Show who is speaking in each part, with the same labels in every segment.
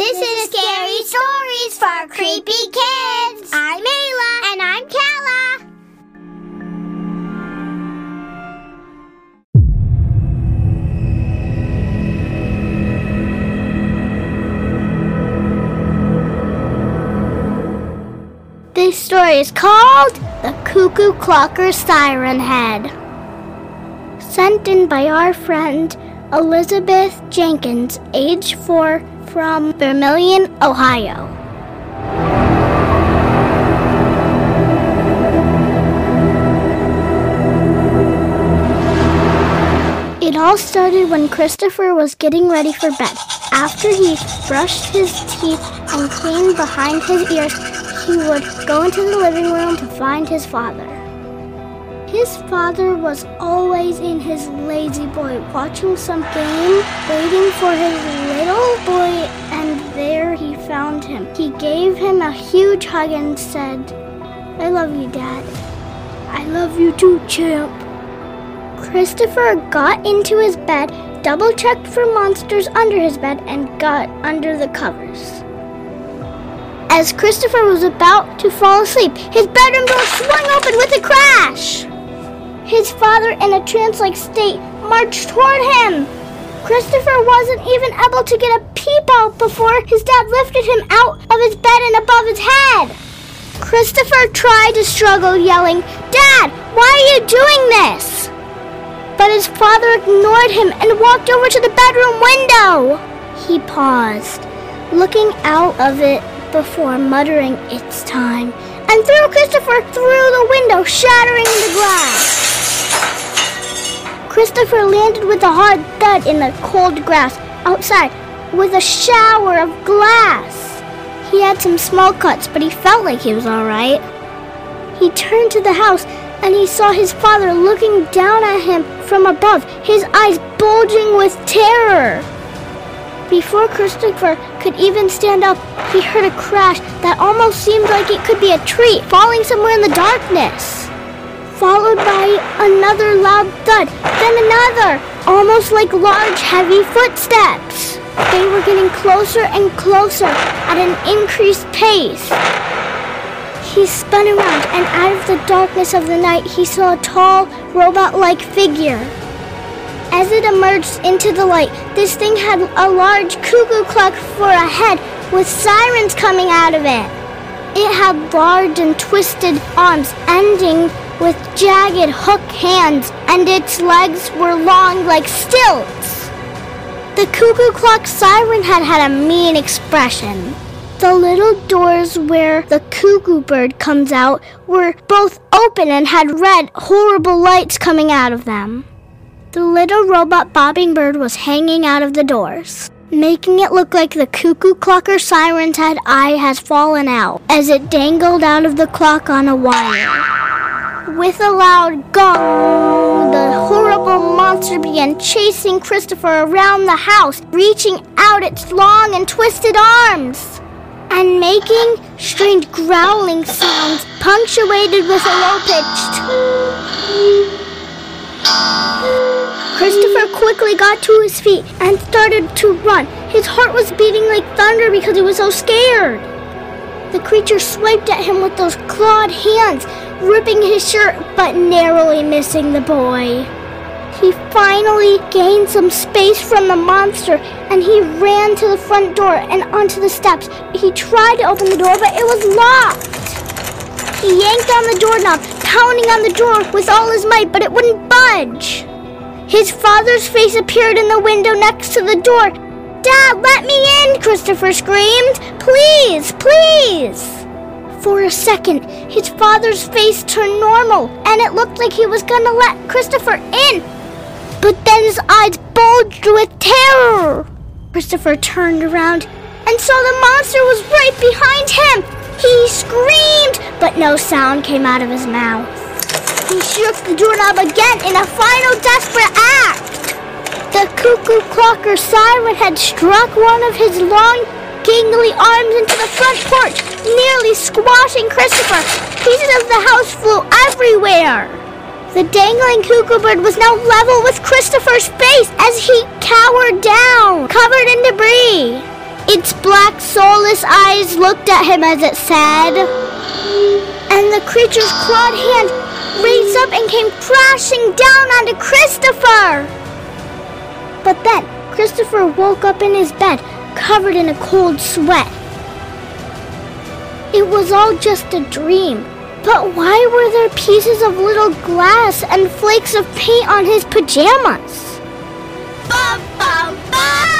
Speaker 1: This is Scary Stories for Creepy Kids. I'm Ayla. And I'm Kala. This story is called The Cuckoo Clocker Siren Head. Sent in by our friend Elizabeth Jenkins, age 4, from Vermilion, Ohio. It all started when Christopher was getting ready for bed. After he brushed his teeth and cleaned behind his ears, he would go into the living room to find his father. His father was always in his La-Z-Boy watching some game, waiting for his little boy, and there he found him. He gave him a huge hug and said, I love you, Dad. I love you too, champ. Christopher got into his bed, double checked for monsters under his bed, and got under the covers. As Christopher was about to fall asleep, his bedroom door swung open with a crash. His father, in a trance like state, marched toward him. Christopher wasn't even able to get a peep out before his dad lifted him out of his bed and above his head. Christopher tried to struggle, yelling, Dad, why are you doing this? But his father ignored him and walked over to the bedroom window. He paused, looking out of it before muttering, It's time, and threw Christopher through the window, shattering the glass. Christopher landed with a hard thud in the cold grass outside with a shower of glass. He had some small cuts, but he felt like he was all right. He turned to the house and he saw his father looking down at him from above, his eyes bulging with terror. Before Christopher could even stand up, he heard a crash that almost seemed like it could be a tree falling somewhere in the darkness. Followed by another loud thud, then another, almost like large, heavy footsteps. They were getting closer and closer at an increased pace. He spun around, and out of the darkness of the night, he saw a tall, robot like figure. As it emerged into the light, this thing had a large cuckoo clock for a head with sirens coming out of it. It had large and twisted arms ending with jagged hook hands, and its legs were long like stilts. The cuckoo clock siren head had a mean expression. The little doors where the cuckoo bird comes out were both open and had red, horrible lights coming out of them. The little robot bobbing bird was hanging out of the doors, making it look like the cuckoo clocker siren's head eye has fallen out as it dangled out of the clock on a wire. With a loud gong, the horrible monster began chasing Christopher around the house, reaching out its long and twisted arms and making strange growling sounds punctuated with a low pitched. Christopher quickly got to his feet and started to run. His heart was beating like thunder because he was so scared. The creature swiped at him with those clawed hands, ripping his shirt but narrowly missing the boy. He finally gained some space from the monster and he ran to the front door and onto the steps. He tried to open the door, but it was locked. He yanked on the doorknob, pounding on the door with all his might, but it wouldn't budge. His father's face appeared in the window next to the door. Dad, let me in, Christopher screamed. Please, please. For a second, his father's face turned normal, and it looked like he was to let Christopher in. But then his eyes bulged with terror. Christopher turned around and saw the monster was right behind him. He screamed, but no sound came out of his mouth. He shook the doorknob again in a final desperate act. The cuckoo clocker siren head struck one of his long, gangly arms into the front porch, nearly squashing Christopher. Pieces of the house flew everywhere. The dangling cuckoo bird was now level with Christopher's face as he cowered down, covered in debris. Its black, soulless eyes looked at him as it said. And the creature's clawed hand raised up and came crashing down onto Christopher. But then Christopher woke up in his bed, covered in a cold sweat. It was all just a dream. But why were there pieces of little glass and flakes of paint on his pajamas? Bum, bum, That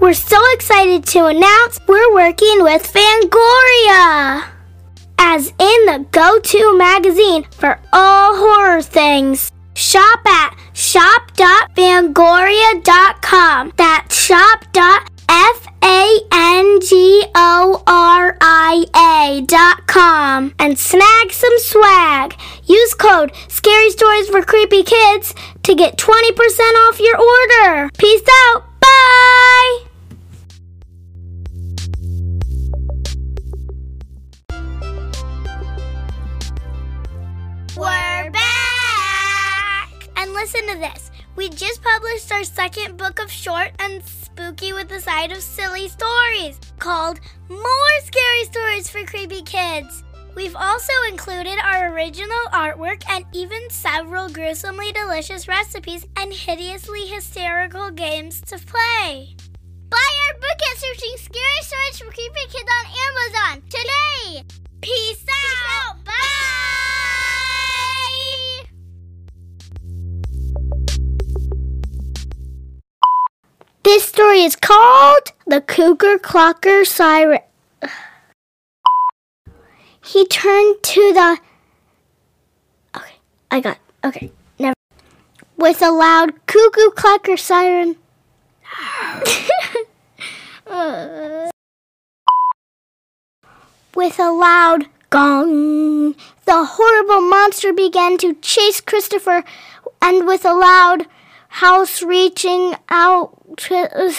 Speaker 1: We're so excited to announce we're working with Fangoria as in the go-to magazine for all horror things. Shop at shop.fangoria.com. That's shop.fangoria.com and snag some swag. Use code Scary Stories for Creepy Kids to get 20% off your order. Peace out. Bye. We're back! And listen to this. We just published our second book of short and spooky with a side of silly stories called More Scary Stories for Creepy Kids. We've also included our original artwork and even several gruesomely delicious recipes and hideously hysterical games to play. Buy our book at searching Scary Stories for Creepy Kids on Amazon today! Peace out! Bye! This story is called The Cougar Clocker Siren. He turned to the. Okay, I got. Okay, never. With a loud cuckoo clucker siren. With a loud gong, the horrible monster began to chase Christopher, and with a loud house reaching out. To,